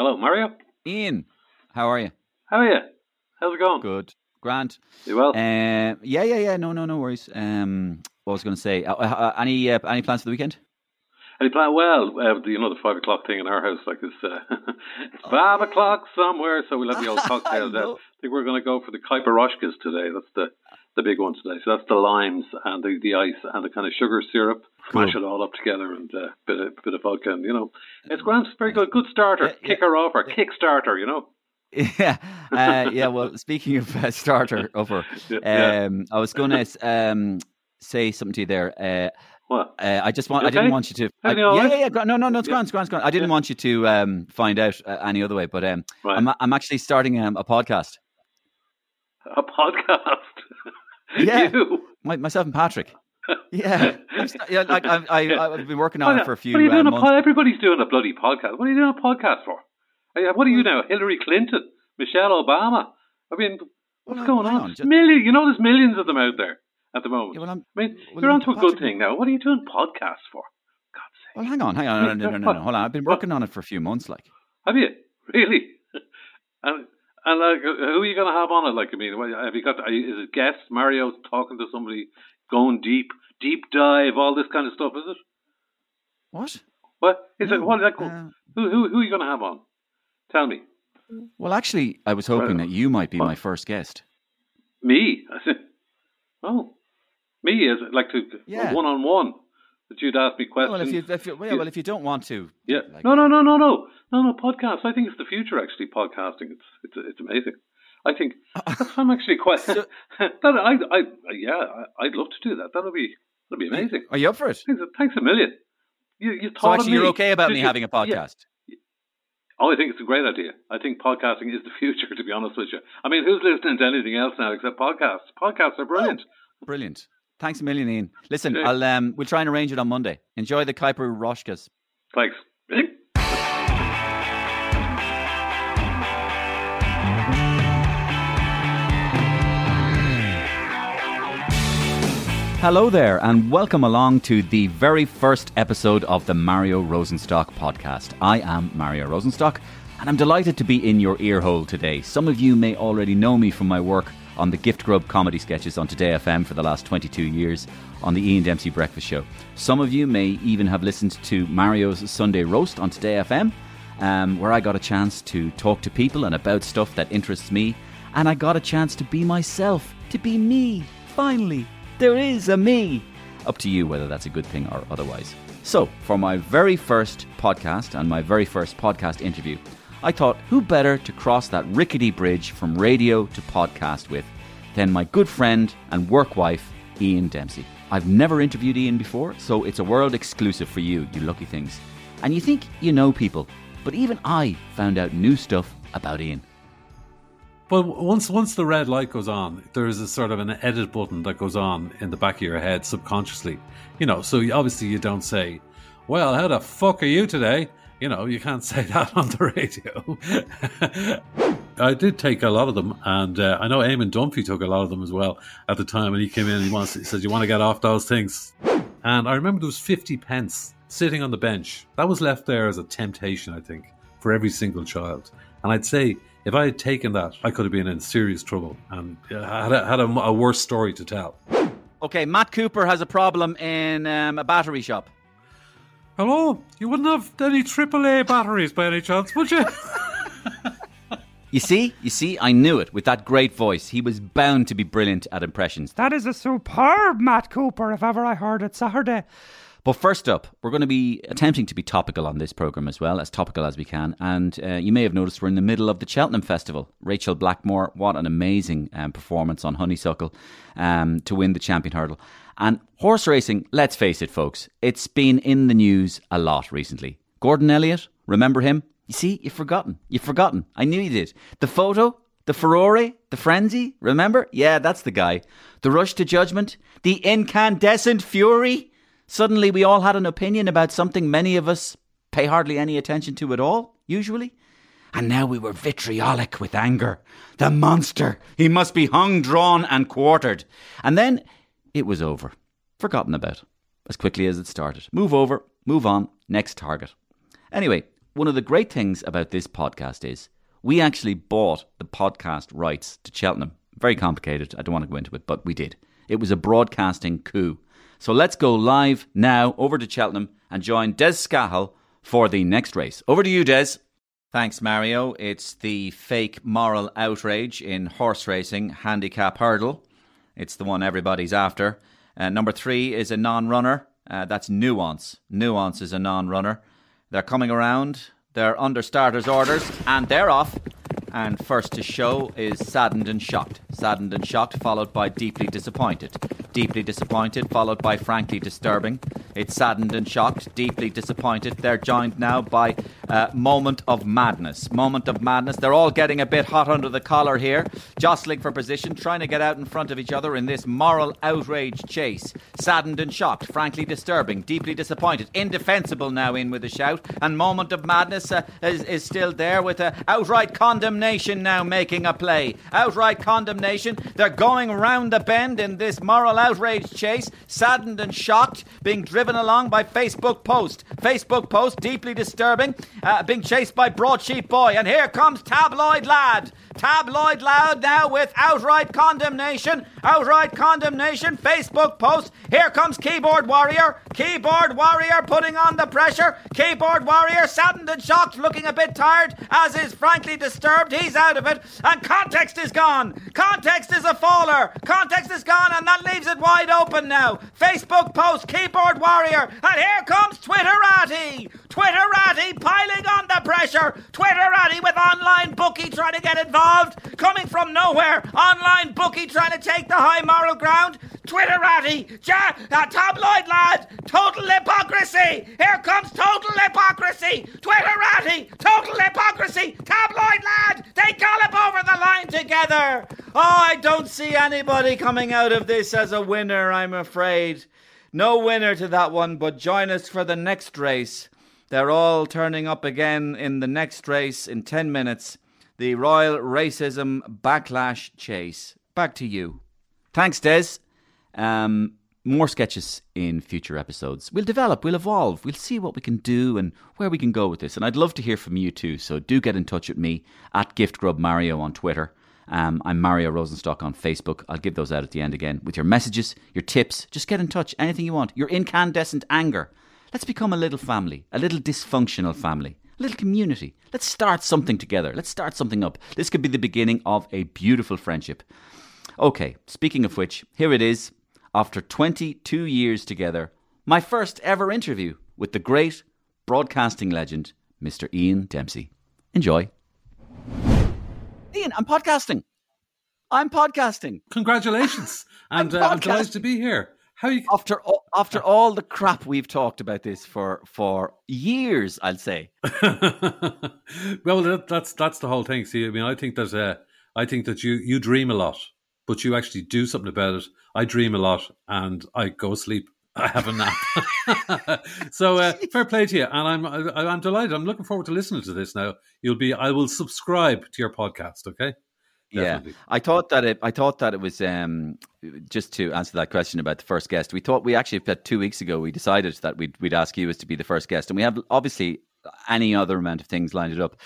Hello, Mario. Ian, how are you? How are you? How's it going? Good. Grant. You well? Uh, yeah, yeah, yeah. No, no, no worries. Um, what was I going to say? Uh, uh, any uh, any plans for the weekend? Any plan? Well, uh, you know the five o'clock thing in our house, like it's, uh, it's five o'clock somewhere, so we'll have the old cocktails out. I think we're going to go for the Caipiroshkas today. That's the the big one today. So that's the limes and the, the ice and the kind of sugar syrup. Smash Cool. it all up together and uh, bit of bit of vodka. And, you know, it's grand. It's very good. Good starter. Yeah, yeah. Kicker off or kick starter. You know. yeah, uh, yeah. Well, speaking of uh, starter over, Yeah, yeah. um, I was going to um, say something to you there. Uh, What? uh, I just want. You I didn't want you to. I, yeah, yeah, yeah. No, no, no. It's Yeah. grand. It's grand. I didn't Yeah. want you to um, find out uh, any other way, but um, Right. I'm I'm actually starting um, a podcast. a podcast. Yeah. My, myself and Patrick. Yeah, yeah. Like I, I, I've been working on it for a few What are you uh, doing a months. pod? Everybody's doing a bloody podcast. What are you doing a podcast for? Uh, What are you now? Hillary Clinton, Michelle Obama. I mean, what's Well, going on? on, just- Million. You know, there's millions of them out there at the moment. Yeah, well, I mean, well, you're onto a good thing now. What are you doing podcasts for? God's sake. well, hang on, hang on, no, no, no, no, no, hold on. I've been working on it for a few months. Like, Have you really? and and like, who are you going to have on it? Like, I mean, have you got? Is it guests? Mario's talking to somebody, going deep, deep dive, all this kind of stuff. Is it? what? What is it? No, What? Like, uh, who, who who are you going to have on? Tell me. well, actually, I was hoping Well, that you might be what? my first guest. Me? I said, oh, me is it like to one on one that you'd ask me questions. Well, if you, if you, well, well, if you don't want to, yeah. like- no, no, no, no, no, no, no. Podcast. I think it's the future. Actually, podcasting. It's it's it's amazing. I think I'm actually quite. So- that, I, I, yeah, I, I'd love to do that. That'll be that'll be amazing. are you up for it? Thanks, thanks a million. You you So thought actually, you're okay about Did me you- having a yeah. podcast? Oh, I think it's a great idea. I think podcasting is the future, to be honest with you. I mean, who's listening to anything else now except podcasts? Podcasts are brilliant. Oh, brilliant. Thanks a million, Ian. Listen. I'll um, we'll try and arrange it on Monday. Enjoy the Caipiroshkas. Thanks. Hello there, and welcome along to the very first episode of the Mario Rosenstock podcast. I am Mario Rosenstock, and I'm delighted to be in your earhole today. Some of you may already know me from my work on the Gift Grub comedy sketches on Today FM for the last 22 years on the Ian Dempsey Breakfast Show. Some of you may even have listened to Mario's Sunday Roast on Today FM, um, where I got a chance to talk to people and about stuff that interests me, and I got a chance to be myself, to be me, finally. There is a me. Up to you whether that's a good thing or otherwise. So, for my very first podcast and my very first podcast interview, I thought who better to cross that rickety bridge from radio to podcast with than my good friend and work wife, Ian Dempsey. I've never interviewed Ian before, so it's a world exclusive for you, you lucky things. And you think you know people, but even I found out new stuff about Ian. But once once the red light goes on, there is a sort of an edit button that goes on in the back of your head subconsciously. You know, so obviously you don't say, "Well, how the fuck are you today?" You know, you can't say that on the radio. I did take a lot of them, and uh, I know Eamon Dunphy took a lot of them as well at the time when he came in. and He wants, he says, "You want to get off those things?" And I remember there was fifty pence sitting on the bench. That was left there as a temptation, I think, for every single child. And I'd say if I had taken that, I could have been in serious trouble and uh, had a, had a, a worse story to tell. Okay, Matt Cooper has a problem in um, a battery shop. Hello, you wouldn't have any AAA batteries by any chance, would you? You see, you see, I knew it with that great voice. He was bound to be brilliant at impressions. That is a superb Matt Cooper, if ever I heard it Saturday. But first up, we're going to be attempting to be topical on this program as well, as topical as we can. And uh, you may have noticed we're in the middle of the Cheltenham Festival. Rachael Blackmore, what an amazing um, performance on Honeysuckle um, to win the champion hurdle. And horse racing, let's face it, folks, it's been in the news a lot recently. Gordon Elliott, remember him? You see, you've forgotten. You've forgotten. I knew you did. The photo, the Ferrari, the frenzy, remember? Yeah, that's the guy. The rush to judgment, the incandescent fury. Suddenly, we all had an opinion about something many of us pay hardly any attention to at all, usually. And now we were vitriolic with anger. The monster! He must be hung, drawn, and quartered. And then it was over. Forgotten about. As quickly as it started. Move over, move on, next target. Anyway, one of the great things about this podcast is we actually bought the podcast rights to Cheltenham. Very complicated. I don't want to go into it, but we did. It was a broadcasting coup. So let's go live now over to Cheltenham and join Des Scahill for the next race. Over to you, Des. Thanks, Mario. It's the fake moral outrage in horse racing handicap hurdle. It's the one everybody's after. Uh, number three is a non runner. Uh, that's Nuance. Nuance is a non runner. They're coming around. They're under starters' orders, and they're off. And first to show is Saddened and Shocked. Saddened and Shocked, followed by Deeply Disappointed. Deeply Disappointed, followed by Frankly Disturbing. It's Saddened and Shocked, Deeply Disappointed. They're joined now by uh, Moment of Madness. Moment of Madness. They're all getting a bit hot under the collar here, jostling for position, trying to get out in front of each other in this moral outrage chase. Saddened and Shocked, Frankly Disturbing, Deeply Disappointed. Indefensible now in with a shout. And Moment of Madness uh, is, is still there with a outright condemnation condemnation now making a play. Outright condemnation. They're going round the bend in this moral outrage chase, saddened and shocked, being driven along by Facebook post. Facebook post, deeply disturbing, uh, being chased by Broadsheet Boy. And here comes Tabloid Lad. Tabloid Lad now with outright condemnation. Outright condemnation. Facebook post. Here comes Keyboard Warrior. Keyboard Warrior putting on the pressure. Keyboard Warrior saddened and shocked, looking a bit tired, as is frankly disturbed he's out of it, and context is gone. Context is a faller. Context is gone, and that leaves it wide open now. Facebook post, keyboard warrior, and here comes Twitterati. Twitterati piling on the pressure. Twitterati with online bookie trying to get involved, coming from nowhere. Online bookie trying to take the high moral ground. Twitterati, ja, uh, tabloid lad, total hypocrisy. Here comes total hypocrisy. Twitterati, total hypocrisy. Tabloid lad, they gallop over the line together. Oh, I don't see anybody coming out of this as a winner, I'm afraid. No winner to that one, but join us for the next race. They're all turning up again in the next race in 10 minutes. The Royal Racism Backlash Chase. Back to you. Thanks, Des. Um, more sketches in future episodes. We'll develop, we'll evolve, we'll see what we can do and where we can go with this. And I'd love to hear from you too. So do get in touch with me at GiftGrubMario on Twitter. Um, I'm Mario Rosenstock on Facebook. I'll give those out at the end again with your messages, your tips. Just get in touch. Anything you want. Your incandescent anger. Let's become a little family, a little dysfunctional family, a little community. Let's start something together. Let's start something up. This could be the beginning of a beautiful friendship. Okay, speaking of which, here it is after 22 years together, my first ever interview with the great broadcasting legend, Mr. Ian Dempsey. Enjoy. Ian, I'm podcasting. I'm podcasting. Congratulations. and I'm, uh, I'm delighted to be here. How you after all, after all the crap we've talked about this for for years, I'll say. well, that, that's that's the whole thing. See, I mean, I think that uh, I think that you you dream a lot, but you actually do something about it. I dream a lot and I go sleep. I have a nap. so uh, fair play to you, and I'm I'm delighted. I'm looking forward to listening to this now. You'll be. I will subscribe to your podcast. Okay. Definitely. Yeah, I thought that it. I thought that it was um, just to answer that question about the first guest. We thought we actually two weeks ago we decided that we'd we'd ask you as to be the first guest, and we have obviously any other amount of things lined up.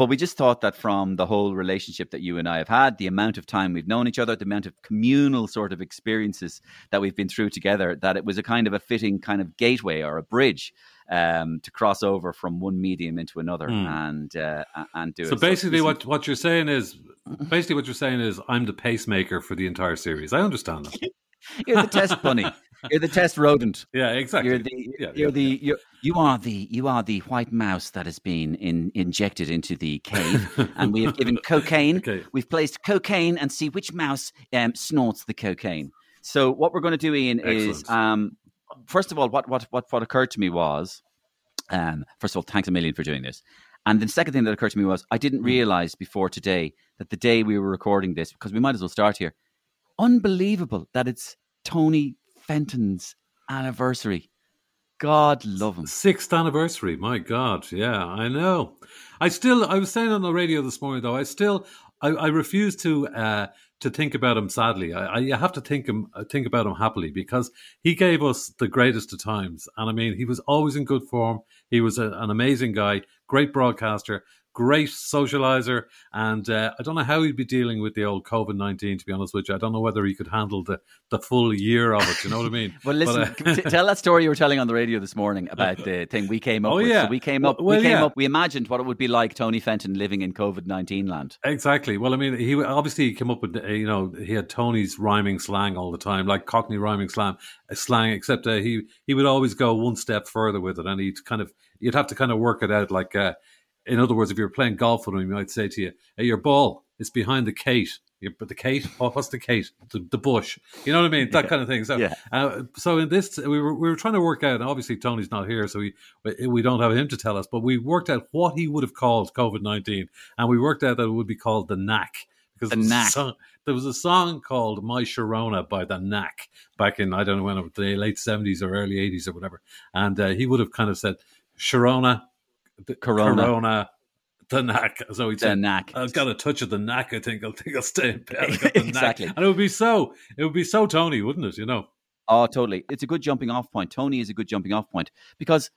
But we just thought that from the whole relationship that you and I have had, the amount of time we've known each other, the amount of communal sort of experiences that we've been through together, that it was a kind of a fitting kind of gateway or a bridge um, to cross over from one medium into another mm. and uh, and do so it. Basically, so what what you're saying is basically what you're saying is I'm the pacemaker for the entire series. I understand that. You're the test bunny. You're the test rodent. Yeah, exactly. You're the yeah, you're yeah, the you're, you are the you are the white mouse that has been in, injected into the cave, and we have given cocaine. Okay. We've placed cocaine and see which mouse um, snorts the cocaine. So what we're going to do, Ian, Excellent. is um, first of all, what what what what occurred to me was, um, first of all, thanks a million for doing this. And the second thing that occurred to me was I didn't mm. realize before today that the day we were recording this, because we might as well start here, unbelievable that it's Tony Fenton's anniversary. God love him. Sixth anniversary. My God. Yeah, I know. I still, I was saying on the radio this morning, though, I still, I, I refuse to uh, to think about him sadly. I, I have to think him think about him happily because he gave us the greatest of times, and I mean, he was always in good form. He was a, an amazing guy, great broadcaster, great socializer, and uh, I don't know how he'd be dealing with the old COVID nineteen. To be honest with you, I don't know whether he could handle the, the full year of it. You know what I mean? well, listen, but, uh, t- tell that story you were telling on the radio this morning about the thing we came up. Oh with. yeah, so we came up. Well, we came yeah. up. We imagined what it would be like Tony Fenton living in COVID nineteen land. Exactly. Well, I mean, he obviously he came up with you know he had Tony's rhyming slang all the time, like Cockney rhyming slang, slang. Except uh, he he would always go one step further with it, and he'd kind of you'd have to kind of work it out like. In other words, if you're playing golf with him, he might say to you, hey, your ball is behind the Kate. But the Kate, oh, what's the Kate? The, the bush. You know what I mean? That yeah. kind of thing. So, yeah. uh, so in this, we were we were trying to work out. obviously, Tony's not here, so we we don't have him to tell us. But we worked out what he would have called COVID nineteen, and we worked out that it would be called the Knack because the Knack. Song, there was a song called "My Sharona" by the Knack back in I don't know when the late seventies or early eighties or whatever, and uh, he would have kind of said Sharona the Corona. Corona the knack. So he'd the knack. I've got a touch of the knack. I think I'll think I'll stay in bed. exactly. Knack. And it would be so. It would be so Tony, wouldn't it? You know. Oh, totally. It's a good jumping off point. Tony is a good jumping off point because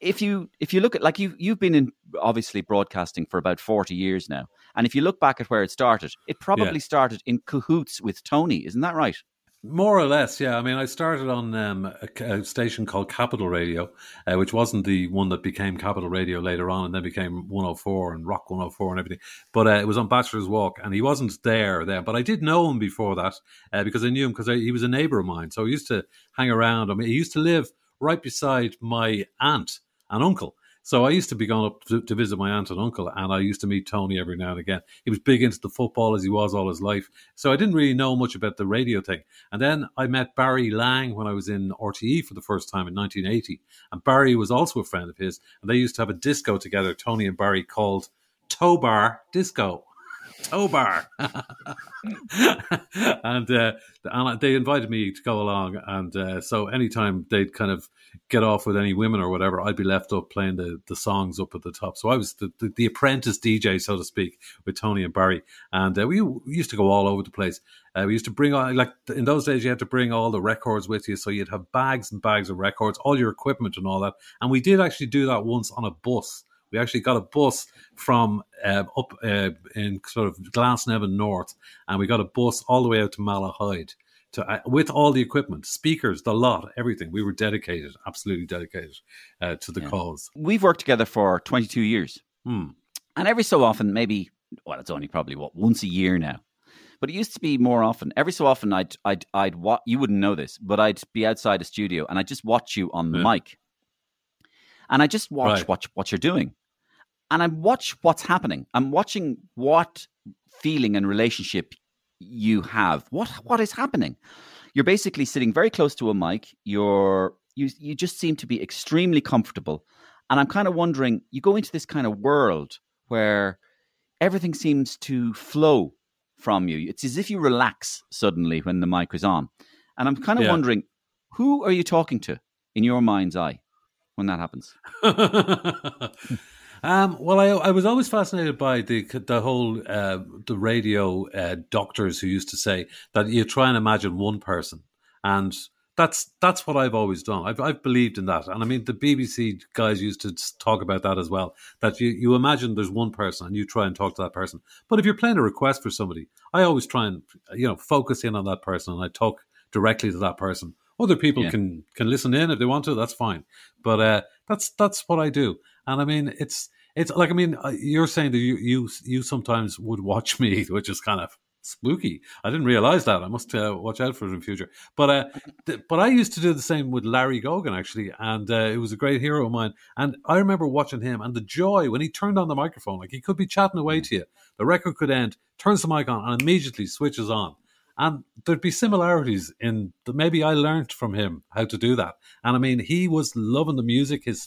if you if you look at like you you've been in obviously broadcasting for about 40 years now and if you look back at where it started it probably yeah. started in cahoots with tony isn't that right more or less, yeah. I mean, I started on um, a, a, station called Capital Radio, uh, which wasn't the one that became Capital Radio later on, and then became 104 and Rock 104 and everything. But uh, it was on Bachelor's Walk, and he wasn't there then. But I did know him before that uh, because I knew him because he was a neighbour of mine. So I used to hang around. I mean, he used to live right beside my aunt and uncle. So I used to be going up to, to, visit my aunt and uncle, and I used to meet Tony every now and again. He was big into the football as he was all his life. So I didn't really know much about the radio thing. And then I met Barry Lang when I was in RTE for the first time in 1980. And Barry was also a friend of his, and they used to have a disco together, Tony and Barry, called Tow Bar Disco. Tobar. and, uh, and they invited me to go along. And uh, so anytime they'd kind of get off with any women or whatever, I'd be left up playing the, the songs up at the top. So I was the, the, the apprentice DJ, so to speak, with Tony and Barry. And uh, we, we, used to go all over the place. Uh, we used to bring on, like in those days, you had to bring all the records with you. So you'd have bags and bags of records, all your equipment and all that. And we did actually do that once on a bus. We actually got a bus from uh, up uh, in sort of Glasnevin North, and we got a bus all the way out to Malahide. To, uh, with all the equipment, speakers, the lot, everything. We were dedicated, absolutely dedicated uh, to the yeah. cause. We've worked together for 22 years. Hmm. And every so often, maybe, well, it's only probably what, once a year now. But it used to be more often. Every so often, I'd, I'd, I'd, wa- you wouldn't know this, but I'd be outside a studio and I'd just watch you on the yeah. mic. And I just watch right. what, what you're doing and I watch what's happening. I'm watching what feeling and relationship you have. What what is happening? You're basically sitting very close to a mic. You're you you just seem to be extremely comfortable. And I'm kind of wondering, you go into this kind of world where everything seems to flow from you. It's as if you relax suddenly when the mic is on. And I'm kind of yeah. wondering, who are you talking to in your mind's eye when that happens? Um, well, I, I was always fascinated by the the whole uh, the radio uh, doctors who used to say that you try and imagine one person, and that's that's what I've always done. I've I've believed in that, and I mean the BBC guys used to talk about that as well. That you you imagine there's one person and you try and talk to that person. But if you're playing a request for somebody, I always try and you know focus in on that person and I talk directly to that person. Other people yeah. can can listen in if they want to. That's fine. But uh, that's that's what I do. And I mean, it's it's like I mean, uh, you're saying that you you you sometimes would watch me, which is kind of spooky. I didn't realize that. I must uh, watch out for it in the future. But uh, th- but I used to do the same with Larry Gogan actually, and uh, it was a great hero of mine. And I remember watching him and the joy when he turned on the microphone. Like he could be chatting away to you, the record could end, turns the mic on, and immediately switches on. And there'd be similarities in the, maybe I learned from him how to do that. And I mean, he was loving the music. His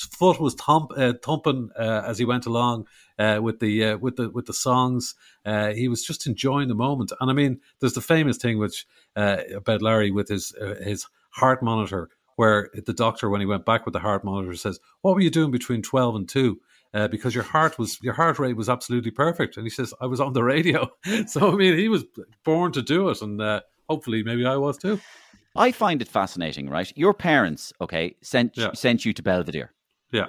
foot was thump, uh, thumping uh, as he went along uh, with the uh, with the with the songs. Uh, he was just enjoying the moment. And I mean, there's the famous thing which uh, about Larry with his his heart monitor, where the doctor, when he went back with the heart monitor, says, "What were you doing between twelve and 2? Uh, because your heart was your heart rate was absolutely perfect. And he says, I was on the radio. so I mean, he was born to do it, and uh, hopefully, maybe I was too. I find it fascinating, right? Your parents, okay, sent yeah. sent you to Belvedere. Yeah.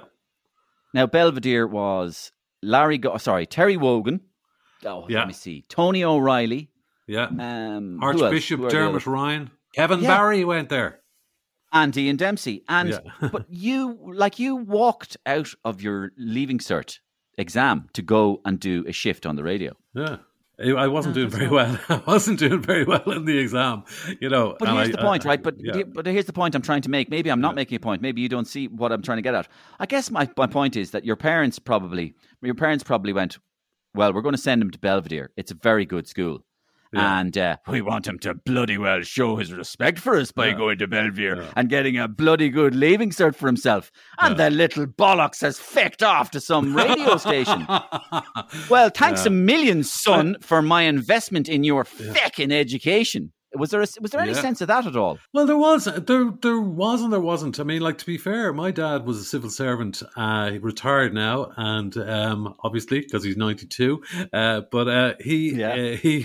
Now Belvedere was Larry. Go- sorry, Terry Wogan. Oh, yeah. let me see. Tony O'Reilly. Yeah. Um, Archbishop Dermot Ryan. Kevin yeah. Barry went there. And Ian Dempsey. And yeah. but you like you walked out of your leaving cert exam to go and do a shift on the radio. Yeah. I wasn't oh, doing very well. I wasn't doing very well in the exam, you know. But here's I, the point, uh, right? But yeah. but here's the point I'm trying to make. Maybe I'm not yeah. making a point. Maybe you don't see what I'm trying to get at. I guess my, my point is that your parents probably your parents probably went, well, we're going to send him to Belvedere. It's a very good school. Yeah. And uh, we want him to bloody well show his respect for us by yeah. going to Belvedere yeah. and getting a bloody good leaving cert for himself. And the little bollocks has fecked off to some radio station. well, thanks a million, son, for my investment in your feckin' education. Was there a, was there any yeah. sense of that at all? Well, there was. There there was and there wasn't. I mean, like to be fair, my dad was a civil servant. Uh, he retired now, and um, obviously because he's ninety two. Uh, but uh, he, yeah. Uh, he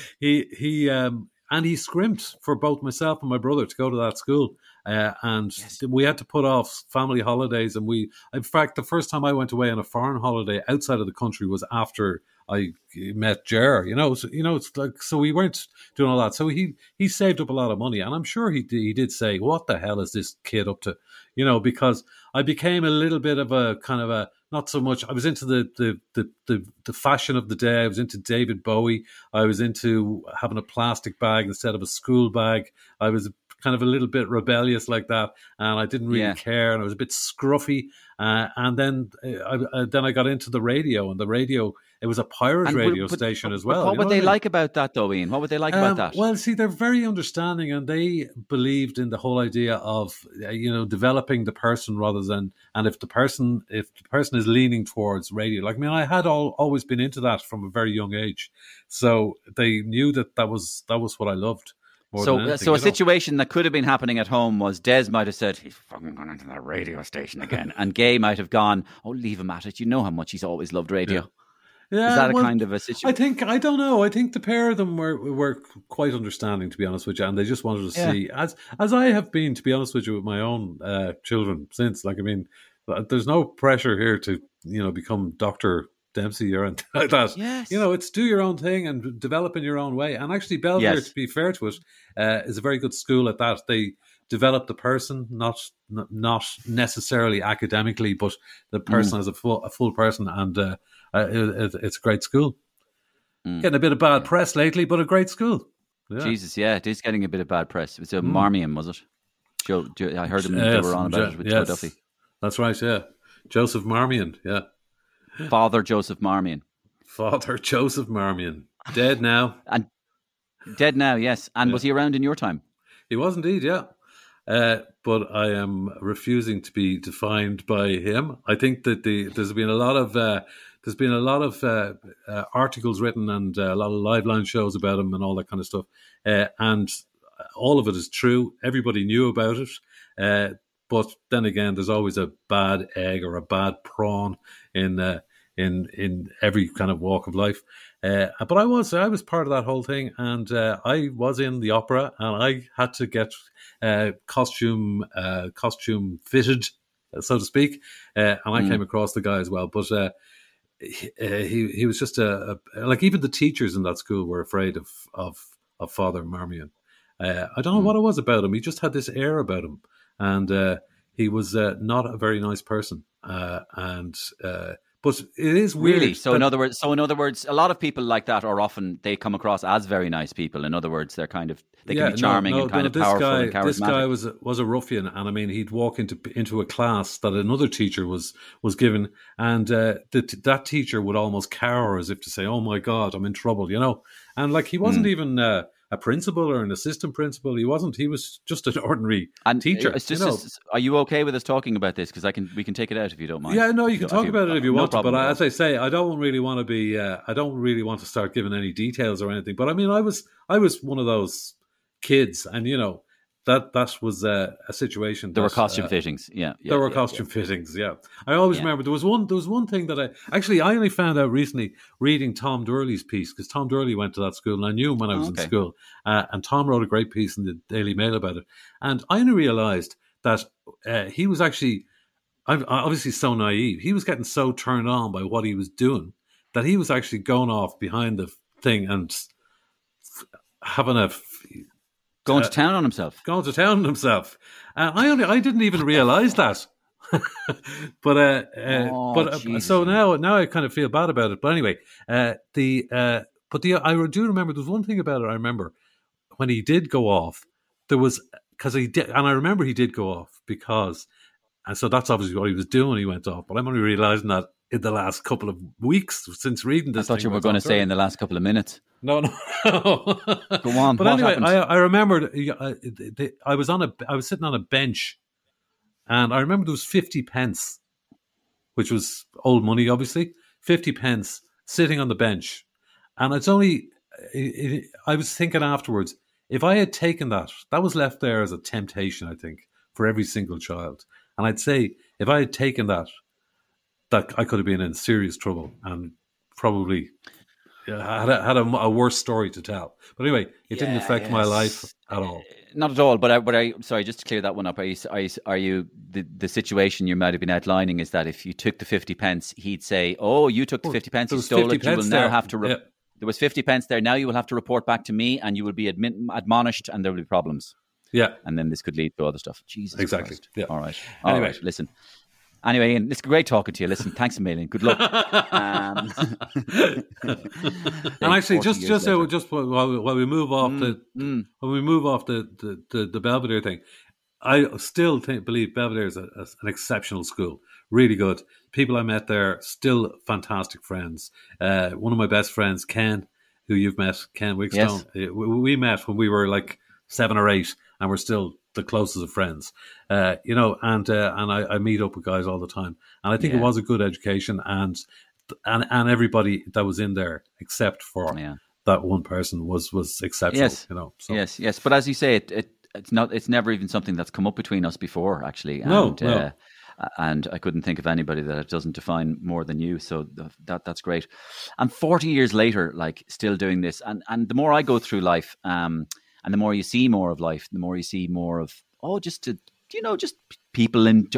he he um, and he scrimped for both myself and my brother to go to that school. Uh, and yes. we had to put off family holidays. And we, in fact, the first time I went away on a foreign holiday outside of the country was after I met Jer, you know, so, you know, it's like so we weren't doing all that. So he he saved up a lot of money, and I'm sure he he did say, "What the hell is this kid up to?" You know, because I became a little bit of a kind of a not so much. I was into the the the the, the fashion of the day. I was into David Bowie. I was into having a plastic bag instead of a school bag. I was kind of a little bit rebellious like that, and I didn't really yeah. care, and I was a bit scruffy. Uh, and then uh, I, uh, then I got into the radio, and the radio it was a pirate and radio but, station but, as well. What would they I mean? like about that, though, Ian? What would they like um, about that? Well, see, they're very understanding, and they believed in the whole idea of uh, you know developing the person rather than and if the person if the person is leaning towards radio, like I mean, I had all, always been into that from a very young age, so they knew that that was that was what I loved. So, so a situation that could have been happening at home was Des might have said, "He's fucking gone into that radio station again," and Gay might have gone, "Oh, leave him at it. You know how much he's always loved radio." Yeah. Yeah, Is that a kind of a situation? I think I don't know. I think the pair of them were were quite understanding, to be honest with you, and they just wanted to yeah. see as as I have been, to be honest with you, with my own uh, children since. Like, I mean, uh, there's no pressure here to you know become Doctor Dempsey or anything like that. Yes. You know, it's do your own thing and develop in your own way. And actually, Belvedere, yes. to be fair to it, uh, is a very good school at that. They develop the person, not not necessarily academically, but the person mm. as a full a full person, and uh, uh, it, it's a great school. Mm. Getting a bit of bad press lately, but a great school. Yeah. Jesus, yeah, it is getting a bit of bad press. It was a mm. Marmion, was it? Joe, Joe, I heard them yes, they were on about it with yes. Joe Duffy. That's right, yeah. Joseph Marmion, yeah. Father Joseph Marmion. Father Joseph Marmion. Dead now. and dead now, yes. And yeah. was he around in your time? He was indeed, yeah. Uh, but I am refusing to be defined by him. I think that the, there's been a lot of uh, there's been a lot of uh, uh, articles written and uh, a lot of live line shows about him and all that kind of stuff. Uh, and all of it is true. Everybody knew about it. Uh, but then again, there's always a bad egg or a bad prawn in uh, in in every kind of walk of life. but I was I was part of that whole thing, and I was in the opera, and I had to get costume costume fitted, so to speak, and I mm. came across the guy as well. But he he was just a, a, like even the teachers in that school were afraid of of of Father Marmion. Uh, I don't know mm. what it was about him. He just had this air about him, and uh, he was uh, not a very nice person. Uh, and uh, but it is weird. Really? So in other words, so in other words, a lot of people like that are often they come across as very nice people. In other words, they're kind of they yeah, can be charming no, no, and kind no, of powerful guy, and charismatic. This guy was a, was a ruffian, and I mean, he'd walk into into a class that another teacher was was given, and uh, the, that teacher would almost cower as if to say, "Oh my God, I'm in trouble," you know. And like he wasn't mm. even. Uh, a principal or an assistant principal. He wasn't. He was just an ordinary and teacher. Just, you know. are you okay with us talking about this? Because I can, we can take it out if you don't mind. Yeah, no, you can talk about it if you no want to. But I, as I say, I don't really want to be. Uh, I don't really want to start giving any details or anything. But I mean, I was, I was one of those kids, and you know, that that was uh, a situation. There that, were costume uh, fittings. Yeah, yeah there were yeah, costume fittings. Yeah, I always Yeah. remember there was one. There was one thing that I actually I only found out recently reading Tom Doorley's piece because Tom Doorley went to that school and I knew him when I was Oh, okay. in school. Uh, and Tom wrote a great piece in the Daily Mail about it. And I only realised that uh, he was actually, I'm obviously so naive. He was getting so turned on by what he was doing that he was actually going off behind the thing and having a Going Uh, to town on himself. going to town on himself. Uh, I only I didn't even realize that. but uh, uh Oh, but uh, so now now I kind of feel bad about it. But anyway, uh the uh but the I do remember there's one thing about it I remember when he did go off there was because he did and I remember he did go off because and so that's obviously what he was doing when he went off. But I'm only realizing that in the last couple of weeks since reading this. I thought you were going to say in the last couple of minutes. No, no, no. Go on, But anyway, happened? I, I remembered the- I was on a I was sitting on a bench, and I remember there was fifty pence, which was old money, obviously. Fifty pence sitting on the bench, and it's only. It, it, I was thinking afterwards, if I had taken that, that was left there as a temptation, I think, for every single child. And I'd say if I had taken that, that I could have been in serious trouble and probably had a, had a, a worse story to tell. But anyway, it didn't Yeah, affect my life at all. Uh, not at all, but I, but I, sorry, just to clear that one up. Are you, are you, are you the, the situation you might have been outlining is that if you took the 50 pence, he'd say, Oh, you took the 50 pence, you stole it, you will now there. have to, re- Yeah. there was 50 pence there, now you will have to report back to me and you will be admonished and there will be problems. Yeah, And then this could lead to other stuff. Jesus Exactly, Christ. yeah. All right. All Anyway. right, listen. Anyway, Ian, it's great talking to you. Listen, thanks a million. Good luck. Um, and actually, just just later. uh, just while we, while we move off the mm. when we move off the the, the, the Belvedere thing, I still think, believe Belvedere is a, a- an exceptional school. Really good. People I met there, still fantastic friends. Uh, one of my best friends, Ken, who you've met, Ken Wigstone. uh, We, we met when we were like seven or eight, and we're still the closest of friends. Uh, you know, and uh, and I, I meet up with guys all the time, and I think it was a good education, and and and everybody that was in there, except for Yeah. that one person, was was exceptional. Yes. You know, so. Yes, yes, but as you say, it, it it's not. It's never even something that's come up between us before, actually. And, No, no. Uh, and I couldn't think of anybody that it doesn't define more than you. So that that's great. And forty years later, like still doing this, and and the more I go through life, um, and the more you see more of life, the more you see more of oh, just to you know, just people in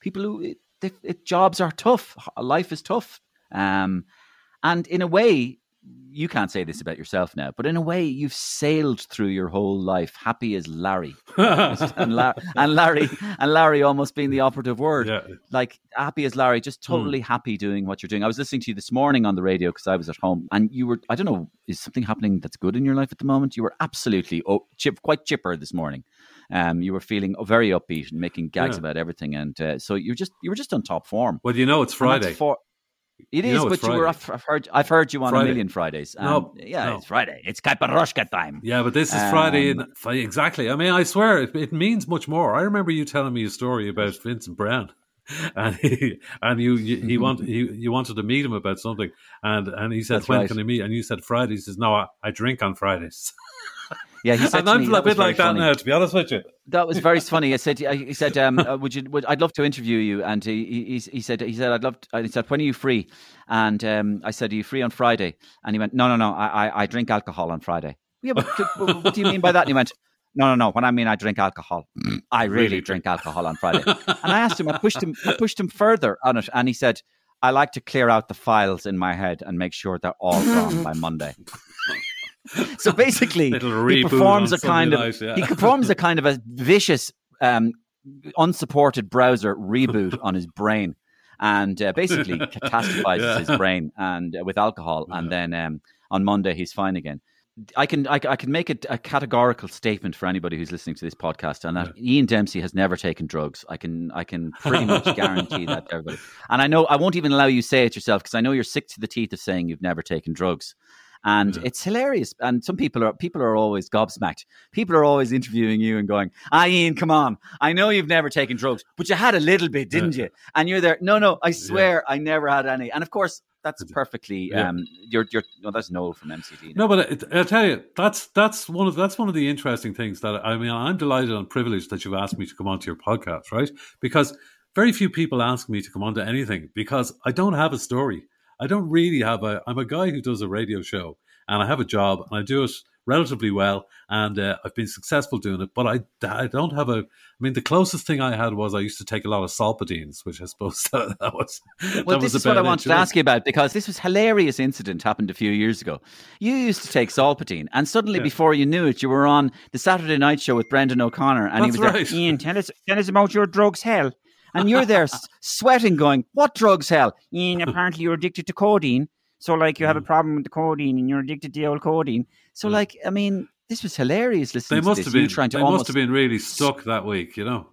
people who it, it, jobs are tough, life is tough, um, and in a way, you can't say this about yourself now, but in a way, you've sailed through your whole life happy as Larry, and, La- and Larry, and Larry almost being the operative word, Yeah. like happy as Larry, just totally happy doing what you're doing. I was listening to you this morning on the radio because I was at home, and you were, I don't know, is something happening that's good in your life at the moment? You were absolutely oh, chip, quite chipper this morning. Um, you were feeling very upbeat and making gags Yeah. about everything, and uh, so you're just you were just on top form. Well, you know, it's Friday. It You know but you were. Friday. I've heard. I've heard you on Friday. a million Fridays. and No, yeah, no. it's Friday. It's Caipiroshka time. Yeah, but this is Friday. Um, And, Fri- exactly. I mean, I swear it, it means much more. I remember you telling me a story about Vincent Browne. And he, and you, you he want you, you wanted to meet him about something, and and he said That's when right. can I meet? And you said Fridays. He says no, I, I drink on Fridays. Yeah, he said and I'm me, a bit like that funny. now, to be honest with you. That was very funny. I said, he said, um, uh, would you? Would, I'd love to interview you. And he, he, he said, he said, I'd love. To, he said, when are you free? And um, I said, are you free on Friday? And he went, no, no, no. I, I, I drink alcohol on Friday. Yeah, but what do you mean by that? And he went, no, no, no. When I mean I drink alcohol, I really, Really drink alcohol on Friday. and I asked him, I pushed him, I pushed him further on it, and he said, I like to clear out the files in my head and make sure they're all gone by Monday. so basically, he performs a kind of yeah. he performs a kind of a vicious, um, unsupported browser reboot on his brain, and uh, basically catastrophizes Yeah. his brain and uh, with alcohol, and then um, on Monday he's fine again. I can I, I can make a, a categorical statement for anybody who's listening to this podcast, and that Ian Dempsey has never taken drugs. I can I can pretty much guarantee that to everybody. And I know I won't even allow you to say it yourself because I know you're sick to the teeth of saying you've never taken drugs. And it's hilarious. And some people are people are always gobsmacked. People are always interviewing you and going, "Ah, Ian, come on! I know you've never taken drugs, but you had a little bit, didn't you?" And you're there. No, no, I swear, I never had any. And of course, that's perfectly. Yeah. Um, you're you're no, that's Noel from MCD. Now. No, but it, I'll tell you, that's that's one of that's one of the interesting things that I mean. I'm delighted and privileged that you've asked me to come onto your podcast, right? Because very few people ask me to come onto anything because I don't have a story. I don't really have a. I'm a guy who does a radio show and I have a job and I do it relatively well, and uh, I've been successful doing it. But I, I don't have a. I mean, the closest thing I had was I used to take a lot of Solpadeines, which I suppose that, that was. Well, that this was is what I wanted to ask you about because this was hilarious incident happened a few years ago. You used to take Solpadeine, and suddenly, yeah. before you knew it, you were on the Saturday Night Show with Brendan O'Connor, and That's he was right. there. Ian, tell us, tell us about your drugs, hell. And you're there sweating, going, "What drugs, hell? Ian, apparently you're addicted to codeine." So like you have a mm. problem with the codeine and you're addicted to the old codeine. So like I mean, this was hilarious listening they must to this. Have been, trying to they almost... must have been really stuck that week, you know.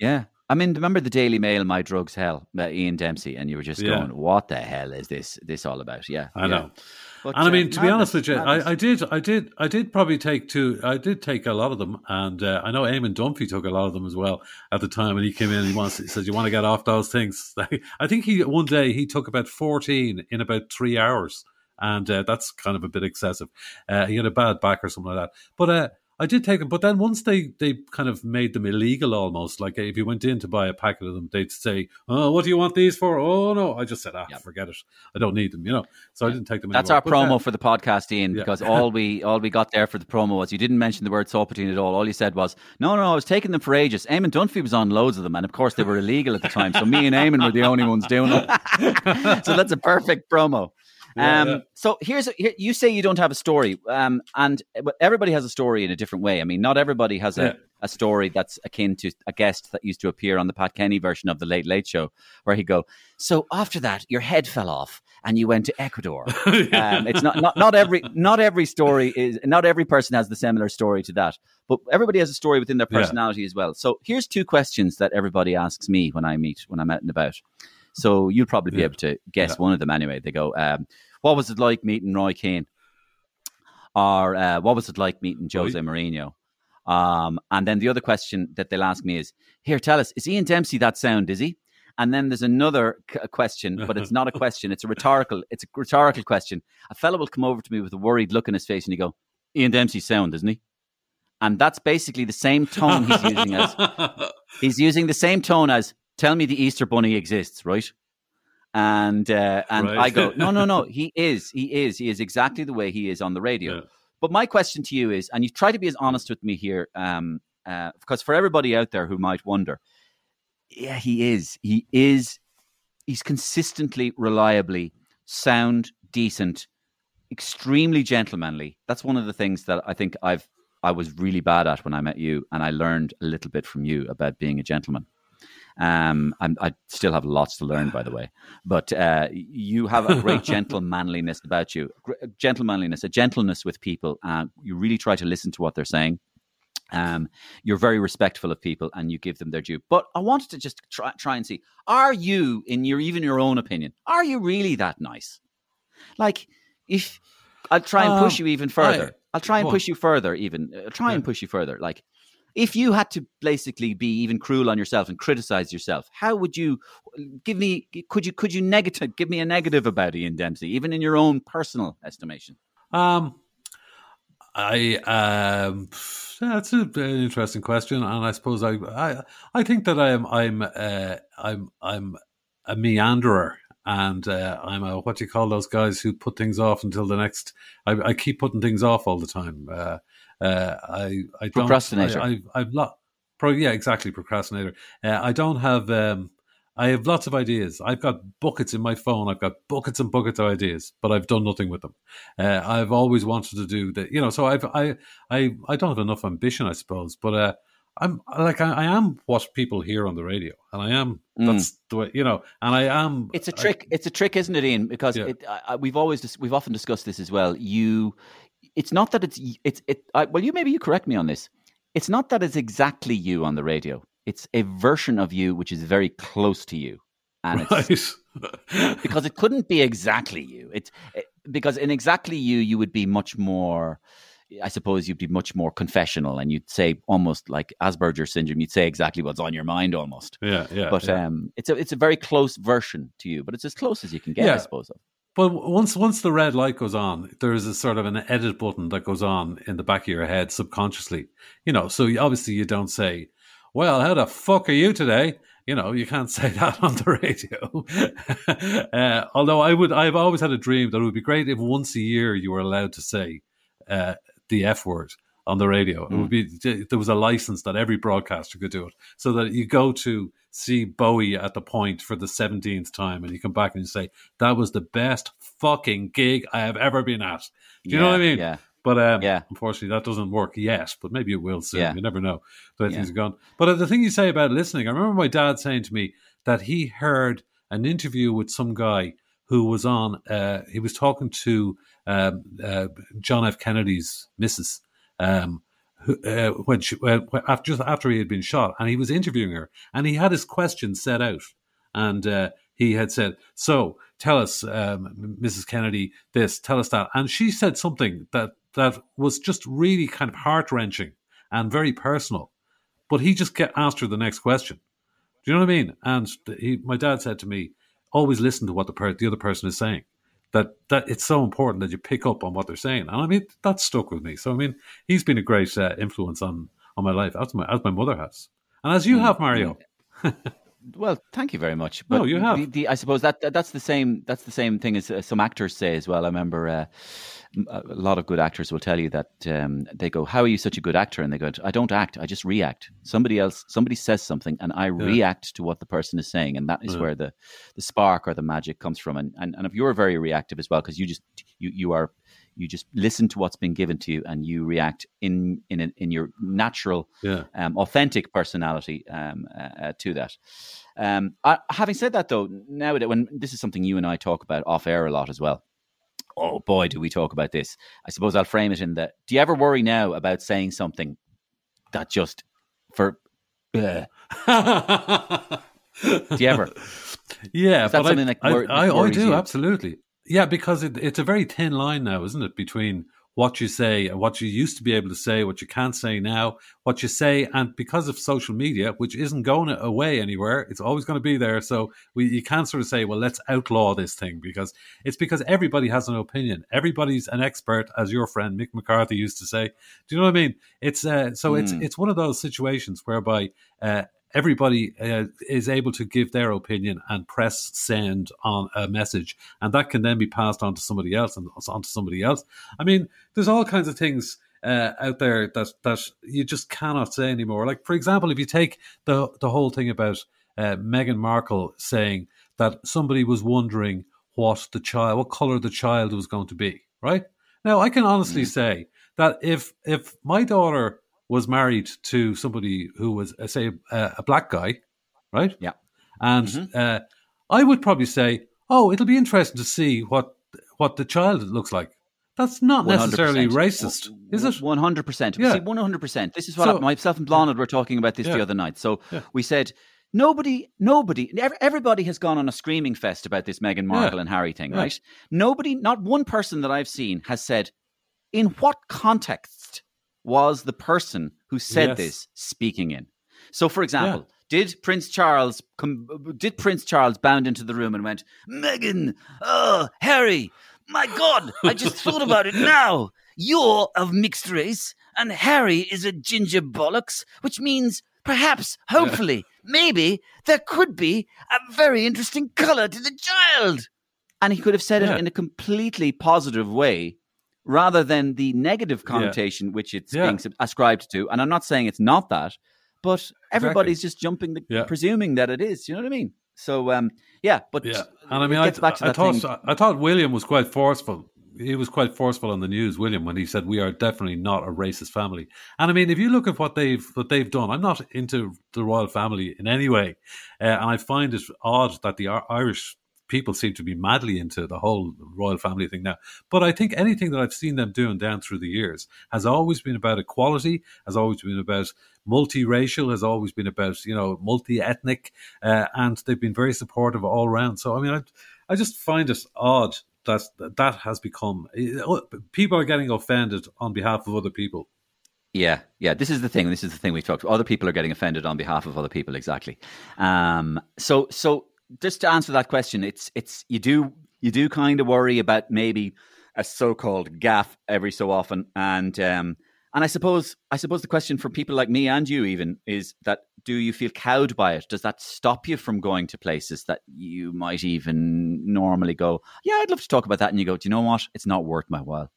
Yeah. I mean, remember the Daily Mail, "My Drugs Hell," by Ian Dempsey, and you were just yeah. going, "What the hell is this? This all about?" Yeah, I know. But, and I mean, uh, to be honest with you, I, I, did, I did, I did probably take two. I did take a lot of them, and uh, I know Eamon Dunphy took a lot of them as well at the time when he came in. and He wants, he says, "You want to get off those things." I think he one day he took about fourteen in about three hours, and uh, that's kind of a bit excessive. Uh, he had a bad back or something like that, but uh, I did take them, but then once they they kind of made them illegal almost, like if you went in to buy a packet of them, they'd say, "Oh, what do you want these for?" Oh no, I just said, "Ah, yep. forget it, I don't need them," you know. So I didn't take them. That's anymore. our but, promo uh, for the podcast, Ian, yeah. because all we all we got there for the promo was you didn't mention the word Solpadeine at all. All you said was, "No, no, I was taking them for ages." Eamon Dunphy was on loads of them, and of course they were illegal at the time. So me and Eamon were the only ones doing them. so that's a perfect promo. Yeah, um, yeah. So here's a, here, you say you don't have a story, um, and everybody has a story in a different way. I mean, not everybody has a, yeah. a story that's akin to a guest that used to appear on the Pat Kenny version of the Late Late Show, where he go. So after that, your head fell off and you went to Ecuador. um, it's not, not not every not every story is not every person has the similar story to that, but everybody has a story within their personality as well. So here's two questions that everybody asks me when I meet when I'm out and about. So you'll probably be yeah. able to guess yeah. one of them anyway. They go, um, "What was it like meeting Roy Keane?" Or uh, "What was it like meeting Jose Roy? Mourinho?" Um, and then the other question that they'll ask me is, "Here, tell us, is Ian Dempsey that sound? Is he?" And then there's another question, but it's not a question; it's a rhetorical. It's a rhetorical question. A fellow will come over to me with a worried look in his face, and he go, "Ian Dempsey sound, isn't he?" And that's basically the same tone he's using as he's using the same tone as tell me the Easter Bunny exists, right? And uh, and right. I go, no, no, no. He is, he is, he is exactly the way he is on the radio. Yeah. But my question to you is, and you try to be as honest with me here, um, uh, because for everybody out there who might wonder, yeah, he is, he is, he's consistently, reliably sound, decent, extremely gentlemanly. That's one of the things that I think I've I was really bad at when I met you, and I learned a little bit from you about being a gentleman. Um, i still have lots to learn, by the way. But uh, you have a great gentlemanliness about you, gentlemanliness, a gentleness with people. Uh, you really try to listen to what they're saying. Um, you're very respectful of people and you give them their due. But I wanted to just try, try and see: Are you, in your even your own opinion, are you really that nice? Like, if I'll try and push um, you even further. I, will try and push you further. Even I'll try yeah. and push you further. Like, if you had to basically be even cruel on yourself and criticize yourself, how would you give me? Could you could you negative give me a negative about Ian Dempsey, even in your own personal estimation? Um, I um, that's an interesting question, and I suppose I I, I think that I'm I'm uh, I'm I'm a meanderer and uh, I'm a what do you call those guys who put things off until the next. I, I keep putting things off all the time. Uh, uh, I I don't procrastinator. I, I, have lot. Pro, yeah, exactly. Procrastinator. Uh, I don't have. Um, I have lots of ideas. I've got buckets in my phone. I've got buckets and buckets of ideas, but I've done nothing with them. Uh, I've always wanted to do that, you know. So I've I I I don't have enough ambition, I suppose. But uh, I'm like I, I, am what people hear on the radio, and I am mm. that's the way you know, and I am. It's a trick. I, it's a trick, isn't it, Ian? Because yeah. it, I, we've always we've often discussed this as well. You it's not that it's it's it. I, well, you maybe you correct me on this. It's not that it's exactly you on the radio. It's a version of you which is very close to you, and right. it's because it couldn't be exactly you. It's it, because in exactly you, you would be much more. I suppose you'd be much more confessional and you'd say almost like Asperger syndrome. You'd say exactly what's on your mind almost. Yeah, yeah. But yeah. um, it's a it's a very close version to you, but it's as close as you can get, Yeah. I suppose. But once once the red light goes on, there is a sort of an edit button that goes on in the back of your head subconsciously. You know, so obviously you don't say, "Well, how the fuck are you today?" You know, you can't say that on the radio. uh, although I would, I've always had a dream that it would be great if once a year you were allowed to say uh, the F word on the radio. It would be there was a license that every broadcaster could do it, so that you go to see Bowie at the point for the seventeenth time, and you come back and you say that was the best fucking gig I have ever been at. Do you know what I mean? yeah. But um, Yeah. unfortunately, that doesn't work yet. But maybe it will soon. Yeah. You never know. Way Yeah. are going. But uh, the thing you say about listening, I remember my dad saying to me that he heard an interview with some guy who was on. Uh, he was talking to um, uh, John F. Kennedy's missus. Um, uh, when she uh, after, just after he had been shot, and he was interviewing her, and he had his questions set out, and uh, he had said, "So tell us, um, Mrs. Kennedy, this, tell us that," and she said something that that was just really kind of heart wrenching and very personal, but he just get asked her the next question. Do you know what I mean? And he, my dad said to me, "Always listen to what the per- the other person is saying." That that it's so important that you pick up on what they're saying, and I mean that stuck with me. So I mean, he's been a great uh, influence on on my life, as my as my mother has, and as you have, Mario. Well, thank you very much. No, you have. The, the, I suppose that, that that's the same. That's the same thing as uh, some actors say as well. I remember uh, a lot of good actors will tell you that um, they go, "How are you such a good actor?" And they go, "I don't act. I just react. Somebody else, somebody says something, and I react to what the person is saying, and that is where the the spark or the magic comes from. And and, and if you're very reactive as well, because you just you you are you just listen to what's been given to you and you react in in in your natural Yeah. um, authentic personality um, uh, uh, to that. Um, I, having said that, though, now when this is something you and I talk about off air a lot as well. Oh boy, do we talk about this! I suppose I'll frame it in that. Do you ever worry now about saying something that just for? Uh, do you ever? Yeah, Is that something I, that I, wor- I, I worries do you? absolutely. Yeah, because it, it's a very thin line now, isn't it, between what you say and what you used to be able to say, what you can't say now, what you say, and because of social media, which isn't going away anywhere, it's always going to be there. So we, you can't sort of say, well, let's outlaw this thing because it's because everybody has an opinion. Everybody's an expert, as your friend Mick McCarthy used to say. Do you know what I mean? It's uh, so it's Hmm. it's one of those situations whereby. Uh, everybody uh, is able to give their opinion and press send on a message, and that can then be passed on to somebody else and on to somebody else. I mean, there's all kinds of things uh, out there that that you just cannot say anymore. Like, for example, if you take the the whole thing about uh, Meghan Markle saying that somebody was wondering what the child, what color the child was going to be, right? Now, I can honestly say that if if my daughter was married to somebody who was, uh, say, uh, a black guy, right? Yeah. And uh, I would probably say, "Oh, it'll be interesting to see what what the child looks like." That's not necessarily 100%. racist, is it? One hundred percent. Yeah. See, one hundred percent. This is what So- I, myself and Blonde were talking about this Yeah. the other night. So we said nobody, nobody, everybody has gone on a screaming fest about this Meghan Markle and Harry thing, Yeah. right? Nobody, not one person that I've seen has said, in what context was the person who said Yes. this speaking in? So, for example, did Prince Charles com- did Prince Charles bound into the room and went, Meghan, oh Harry, my God, I just thought about it now. You're of mixed race, and Harry is a ginger bollocks, which means perhaps, hopefully, maybe there could be a very interesting color to the child. And he could have said Yeah. it in a completely positive way rather than the negative connotation which it's Yeah. being ascribed to. And I'm not saying it's not that, but everybody's just jumping, the, Yeah. presuming that it is. You know what I mean? So, um, yeah, but Yeah, and I it mean, I, gets back to I that thought thing. I thought William was quite forceful. He was quite forceful on the news, William, when he said we are definitely not a racist family. And I mean, if you look at what they've what they've done, I'm not into the royal family in any way, uh, and I find it odd that the Irish people seem to be madly into the whole royal family thing now. But I think anything that I've seen them doing down through the years has always been about equality, has always been about multiracial, has always been about you know multi-ethnic, uh, and they've been very supportive all round. So I mean, I, I just find it odd that that has become people are getting offended on behalf of other people. Yeah, yeah. This is the thing. This is the thing we talked. Other people are getting offended on behalf of other people. Exactly. Um, so, so just to answer that question, it's it's you do you do kind of worry about maybe a so-called gaff every so often, and um, and I suppose I suppose the question for people like me and you even is that do you feel cowed by it? Does that stop you from going to places that you might even normally go? Yeah, I'd love to talk about that, and you go, do you know what? It's not worth my while.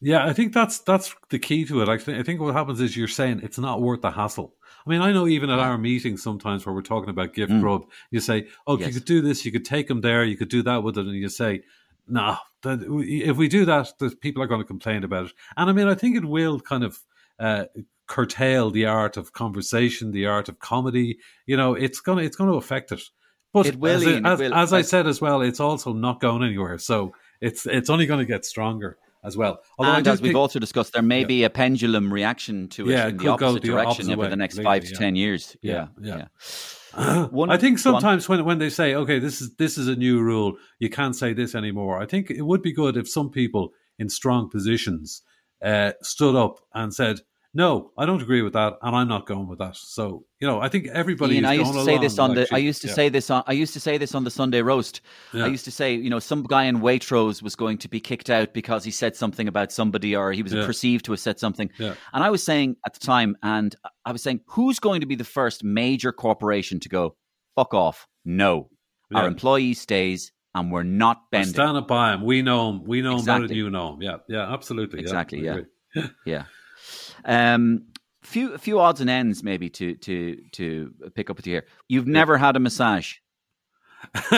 Yeah, I think that's that's the key to it. I, th- I think what happens is you're saying it's not worth the hassle. I mean, I know even at our meetings sometimes where we're talking about gift mm. grub, you say, "Oh, yes. you could do this, you could take them there, you could do that with it," and you say, "No, nah, if we do that, the people are going to complain about it." And I mean, I think it will kind of uh, curtail the art of conversation, the art of comedy. You know, it's gonna it's going to affect it. But it will, as, Ian, as, it will. as I said as well, it's also not going anywhere. So it's it's only going to get stronger as well. Although and as we've also discussed, there may yeah. be a pendulum reaction to it yeah, in the opposite the direction opposite over the next five to ten years. Yeah, yeah. One, I think sometimes when when they say, "Okay, this is this is a new rule, you can't say this anymore," I think it would be good if some people in strong positions uh, stood up and said, no, I don't agree with that, and I'm not going with that. So you know, I think everybody. Ian, I used to say this on the. I used to yeah. say this on. I used to say this on the Sunday roast. Yeah. I used to say, you know, some guy in Waitrose was going to be kicked out because he said something about somebody, or he was yeah. perceived to have said something. And I was saying at the time, and I was saying, who's going to be the first major corporation to go fuck off? No, our employee stays and we're not bending. We're standing by him. We know him. We know exactly. him better than you know him. Yeah, yeah, absolutely. Exactly. Yeah, yeah. yeah. Um, few few odds and ends maybe to to to pick up with you here. You've never had a massage.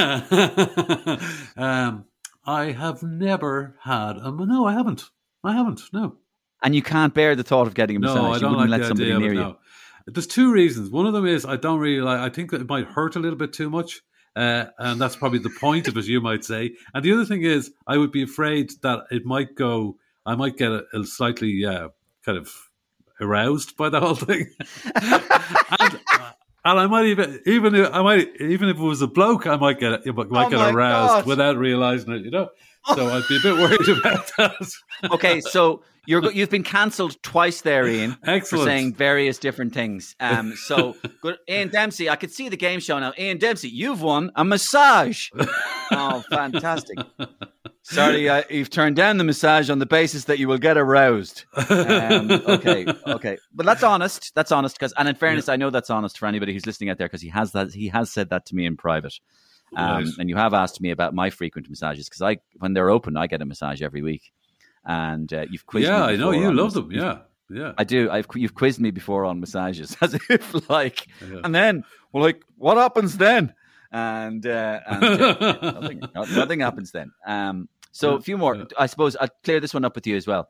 um, I have never had a no. I haven't. I haven't. No. And you can't bear the thought of getting a massage. No, I don't you wouldn't like let somebody near you. No. There's two reasons. One of them is I don't really like. I think it might hurt a little bit too much. Uh, and that's probably the point of it, you might say. And the other thing is, I would be afraid that it might go. I might get a, a slightly uh, kind of aroused by the whole thing. and, and I might even even if I might even if it was a bloke, I might get might oh get aroused God. without realizing it. You know, so I'd be a bit worried about that. okay, so you're you've been cancelled twice there, Ian, Excellent. for saying various different things. Um, so good, Ian Dempsey, I could see the game show now. Ian Dempsey, you've won a massage. oh, fantastic! Sorry, uh, you've turned down the massage on the basis that you will get aroused. Um, okay, okay, but that's honest. That's honest because, and in fairness, yeah. I know that's honest for anybody who's listening out there because he has that. He has said that to me in private. Um, nice. And you have asked me about my frequent massages because I, when they're open, I get a massage every week. And uh, you've quizzed yeah, me. I know you love them. Yeah, yeah, I do. I've you've quizzed me before on massages, as if like, yeah. and then well, like, what happens then? And, uh, and uh, nothing, nothing happens then. Um, so a few more. I suppose I'll clear this one up with you as well.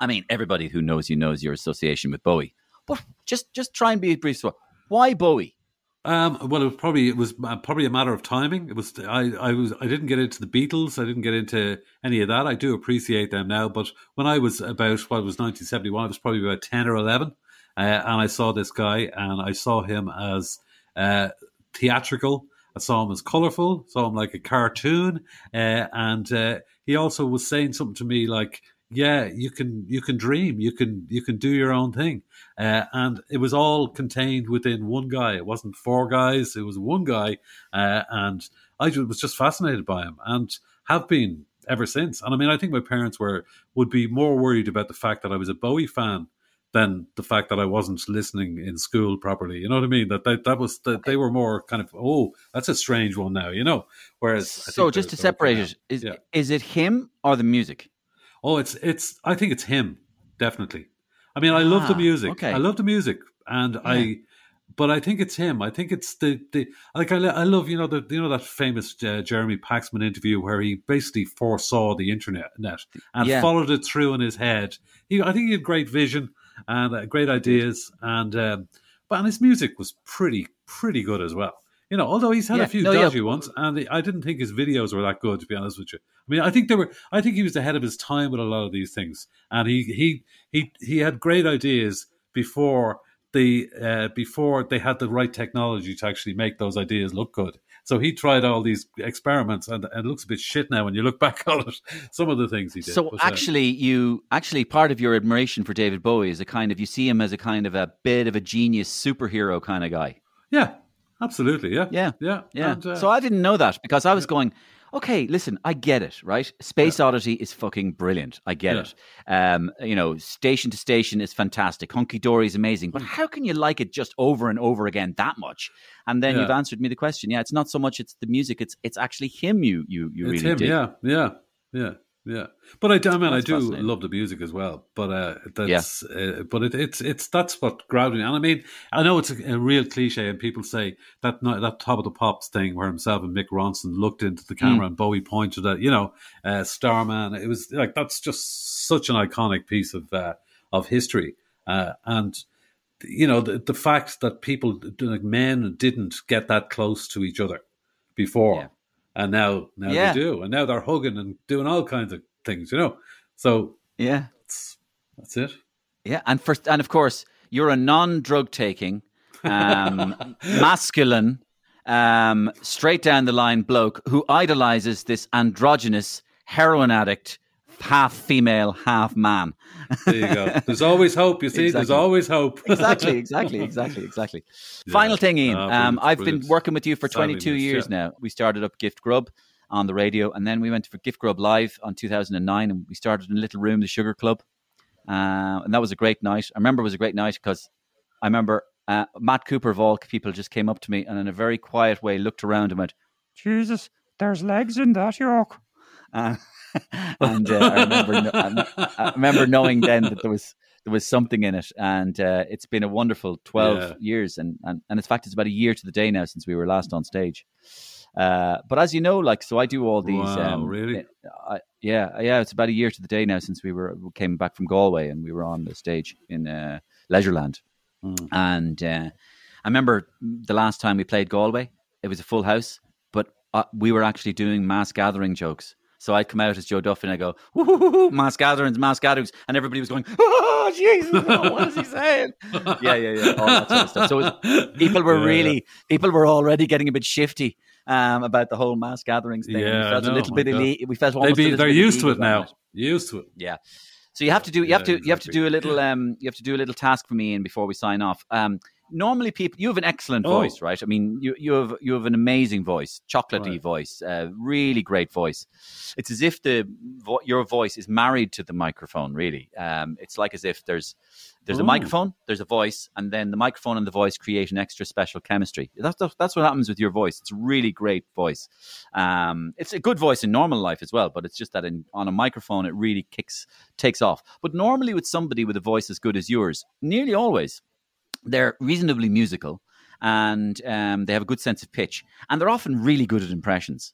I mean, everybody who knows you knows your association with Bowie, but just just try and be brief. Why Bowie? Um, well, it was probably it was uh, probably a matter of timing. It was I, I was I didn't get into the Beatles. I didn't get into any of that. I do appreciate them now, but when I was about what was 1971, I was probably about 10 or 11, uh, and I saw this guy, and I saw him as uh, theatrical I saw him as colourful, saw him like a cartoon, uh, and uh, he also was saying something to me like, "Yeah, you can you can dream, you can you can do your own thing," uh, and it was all contained within one guy. It wasn't four guys; it was one guy, uh, and I was just fascinated by him, and have been ever since. And I mean, I think my parents were would be more worried about the fact that I was a Bowie fan than the fact that I wasn't listening in school properly. You know what I mean? That that, that was that they were more kind of oh that's a strange one now. You know. Whereas so just to separate it is yeah. is it him or the music? Oh, it's it's I think it's him definitely. I mean, I ah, love the ah, music. Okay. I love the music, and yeah. I. But I think it's him. I think it's the, the like I, I love you know the you know that famous uh, Jeremy Paxman interview where he basically foresaw the internet net and yeah. followed it through in his head. He, I think he had great vision and uh, great ideas. And um, but and his music was pretty pretty good as well. You know, although he's had yeah, a few no, dodgy yeah. ones, and I didn't think his videos were that good. To be honest with you, I mean, I think they were. I think he was ahead of his time with a lot of these things, and he he he he had great ideas before the uh, before they had the right technology to actually make those ideas look good. So he tried all these experiments, and, and, it looks a bit shit now when you look back on it. Some of the things he did. So but, uh, actually, uh, you actually part of your admiration for David Bowie is a kind of you see him as a kind of a bit of a genius superhero kind of guy. Yeah, absolutely. Yeah, yeah, yeah, yeah. And, uh, so I didn't know that because I was yeah. going okay, listen, I get it, right? Space yeah. Oddity is fucking brilliant. I get yeah. it. Um, you know, Station to Station is fantastic. Hunky Dory is amazing. But how can you like it just over and over again that much? And then yeah. you've answered me the question. Yeah, it's not so much it's the music; it's it's actually him. You you you it's really him. Dig. Yeah, yeah, yeah. Yeah, but I, I mean, that's I do love the music as well. But uh, that's, yeah. uh, but it, it's it's that's what grabbed me. And I mean, I know it's a, a, real cliche, and people say that that top of the pops thing where himself and Mick Ronson looked into the camera mm. and Bowie pointed at, you know, uh, Starman. It was like that's just such an iconic piece of uh, of history, uh, and you know the, the fact that people like men didn't get that close to each other before. Yeah and now now yeah. they do, and now they're hugging and doing all kinds of things, you know. So yeah, that's, that's it. Yeah, and first, and of course, you're a non-drug taking, um, masculine, um, straight down the line bloke who idolizes this androgynous heroin addict half female, half man. there you go. There's always hope. You see, exactly. there's always hope. exactly, exactly, exactly, exactly. Yeah. Final thing, Ian. No, um, I've brilliant. been working with you for 22 years yeah. now. We started up Gift Grub on the radio, and then we went for Gift Grub Live on 2009, and we started in a little room, the Sugar Club, uh, and that was a great night. I remember it was a great night because I remember uh, Matt Cooper of all people just came up to me and in a very quiet way looked around and went, "Jesus, there's legs in that yoke." Uh, and uh, I remember, I remember knowing then that there was there was something in it, and uh, it's been a wonderful twelve yeah. years, and, and and in fact, it's about a year to the day now since we were last on stage. Uh, but as you know, like so, I do all these. Wow, um, really? I, yeah, yeah. It's about a year to the day now since we were we came back from Galway and we were on the stage in uh, Leisureland, mm. and uh, I remember the last time we played Galway, it was a full house, but uh, we were actually doing mass gathering jokes. So I'd come out as Joe Duffy and I go, mass gatherings, mass gatherings. And everybody was going, oh, Jesus, what is he saying? yeah, yeah, yeah, all that sort of stuff. So was, people were yeah. really, people were already getting a bit shifty um, about the whole mass gatherings thing. Yeah, we felt no, a little bit elite. We felt almost be, they're used to it now. It. Used to it. Yeah. So you have to do, you have to, exactly. you have to do a little, um, you have to do a little task for me and before we sign off. Um, normally people you have an excellent oh. voice right? I mean you, you have you have an amazing voice chocolatey right. voice uh, really great voice. It's as if the vo- your voice is married to the microphone really. Um, it's like as if there's there's a microphone there's a voice and then the microphone and the voice create an extra special chemistry. That's that's what happens with your voice. It's a really great voice. Um, it's a good voice in normal life as well but it's just that in, on a microphone it really kicks takes off. But normally with somebody with a voice as good as yours nearly always they're reasonably musical and um, they have a good sense of pitch, and they're often really good at impressions.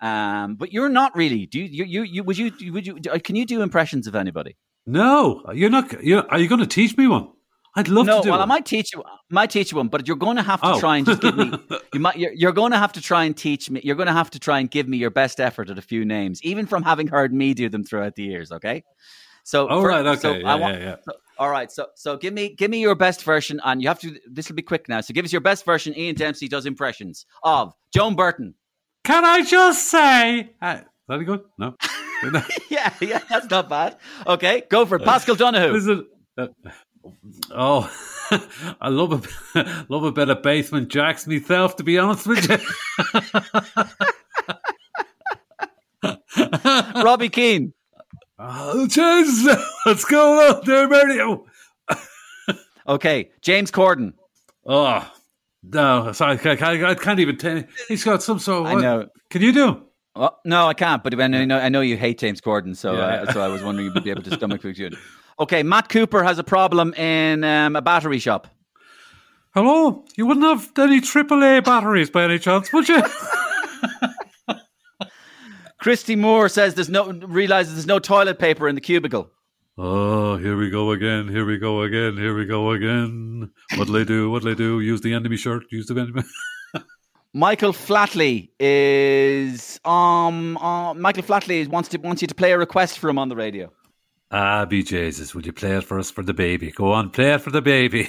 Um, but you're not really. Do you, you, you? Would you? Would you? Can you do impressions of anybody? No, you're not. You're, are you going to teach me one? I'd love no, to do. well, one. I might teach you. might teach you one, but you're going to have to oh. try and just give me. You might. You're, you're, going to have to try and teach me. You're going to have to try and give me your best effort at a few names, even from having heard me do them throughout the years. Okay. So, all right, okay, so yeah, I want, yeah, yeah. So, all right, so so give me give me your best version, and you have to. This will be quick now. So give us your best version. Ian Dempsey does impressions of Joan Burton. Can I just say? Uh, that good? No. yeah, yeah, that's not bad. Okay, go for it. Paschal Donohoe. uh, oh, I love a love a bit of Basement Jaxx myself. To be honest with you, Robbie Keane. Oh, Jesus! What's going on there, Mario? okay, James Corden. Oh, no, sorry, I, I, I can't even tell. He's got some sort of. I know. Can you do? Well, no, I can't. But I know, I know you hate James Corden, so yeah. uh, so I was wondering if you'd be able to stomach it. Okay, Matt Cooper has a problem in um, a battery shop. Hello, you wouldn't have any AAA batteries by any chance, would you? Christy Moore says there's no realizes there's no toilet paper in the cubicle. Oh, here we go again. Here we go again. Here we go again. What'll they do? What'll they do? Use the enemy shirt. Use the enemy. Michael Flatley is um uh, Michael Flatley wants to wants you to play a request for him on the radio. Ah, be Jesus, would you play it for us for the baby? Go on, play it for the baby.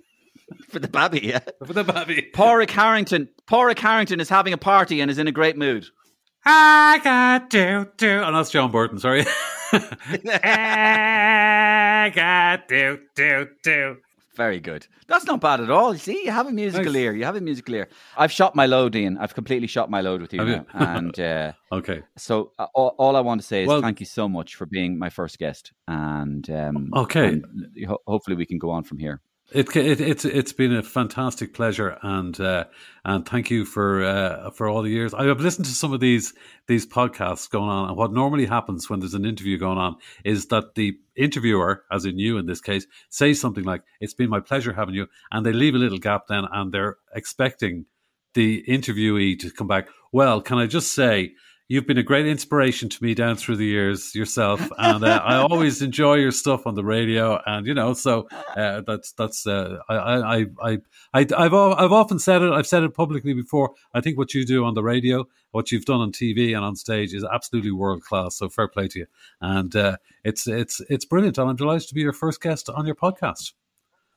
for the baby, yeah. For the baby. Padraig Harrington. Padraig Harrington is having a party and is in a great mood. I got do do. Oh, that's Joan Burton. Sorry. I got do do do. Very good. That's not bad at all. You see, you have a musical ear. You have a musical ear. I've shot my load, Ian. I've completely shot my load with you Have you? now. and uh, Okay. so uh, all, all I want to say is Well- thank you so much for being my first guest. And um, Okay. and ho- hopefully we can go on from here. It, it it's it's been a fantastic pleasure and uh, and thank you for uh, for all the years. I have listened to some of these these podcasts going on, and what normally happens when there's an interview going on is that the interviewer, as in you in this case, says something like "It's been my pleasure having you," and they leave a little gap then, and they're expecting the interviewee to come back. Well, can I just say? You've been a great inspiration to me down through the years yourself, and uh, I always enjoy your stuff on the radio. And you know, so uh, that's that's uh, I, I I I I've I've often said it. I've said it publicly before. I think what you do on the radio, what you've done on TV and on stage, is absolutely world class. So fair play to you, and uh, it's it's it's brilliant. And I'm delighted to be your first guest on your podcast.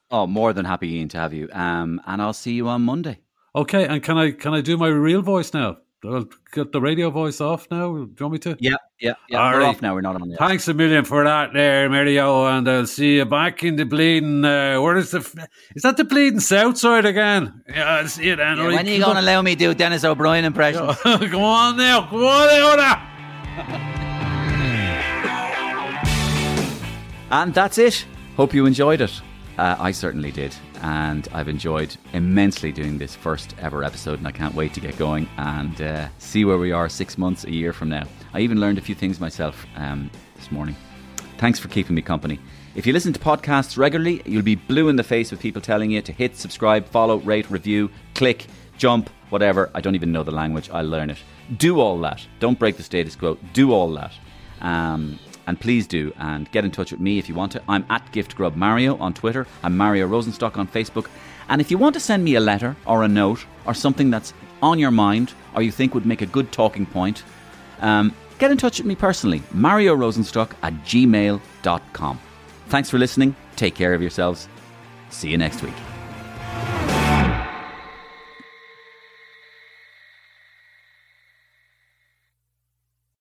Oh, more than happy, Ian, to have you. Um, and I'll see you on Monday. Okay, and can I can I do my real voice now? I'll get the radio voice off now. Do you want me to? Yeah, yeah, yeah. All We're right. off now. We're not on the. Thanks a million for that, there, Mario, and I'll see you back in the bleeding. Uh, where is the? Is that the bleeding south side again? Yeah, I'll see you then. Yeah, right? when are you going to allow me to do Denis O'Brien impressions? Come on now, come on now. now. And that's it. Hope you enjoyed it. Uh, I certainly did. And I've enjoyed immensely doing this first ever episode, and I can't wait to get going and uh, see where we are six months, a year from now. I even learned a few things myself um, this morning. Thanks for keeping me company. If you listen to podcasts regularly, you'll be blue in the face with people telling you to hit subscribe, follow, rate, review, click, jump, whatever. I don't even know the language. I'll learn it. Do all that. Don't break the status quo. Do all that. Um, and please do and get in touch with me if you want to. I'm at GiftGrubMario on Twitter. I'm Mario Rosenstock on Facebook. And if you want to send me a letter or a note or something that's on your mind or you think would make a good talking point, um, get in touch with me personally. Mario Rosenstock at gmail.com. Thanks for listening. Take care of yourselves. See you next week.